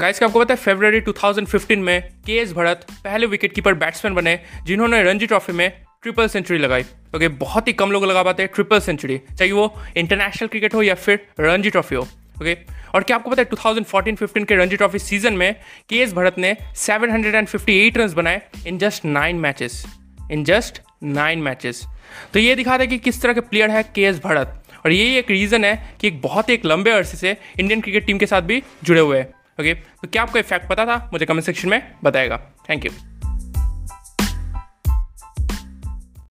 Guys आपको पता है फरवरी 2015 में के एस भरत पहले विकेट कीपर बैट्समैन बने, जिन्होंने रणजी ट्रॉफी में ट्रिपल सेंचुरी लगाई। ओके बहुत ही कम लोग लगा पाते हैं ट्रिपल सेंचुरी चाहे वो इंटरनेशनल क्रिकेट हो या फिर रणजी ट्रॉफी हो। ओके और क्या आपको पता है 2014-15 के रणजी ट्रॉफी सीज़न में के एस भरत ने 758 रन बनाए in just nine matches in just nine matches तो ये दिखाता है कि किस तरह के प्लेयर है के एस भरत और यही एक रीज़न है कि एक बहुत ही एक लंबे अरसे से इंडियन क्रिकेट टीम के साथ भी जुड़े हुए हैं। ओके तो क्या आपको इफ़ेक्ट पता था? मुझे कमेंट सेक्शन में बताएगा. Thank you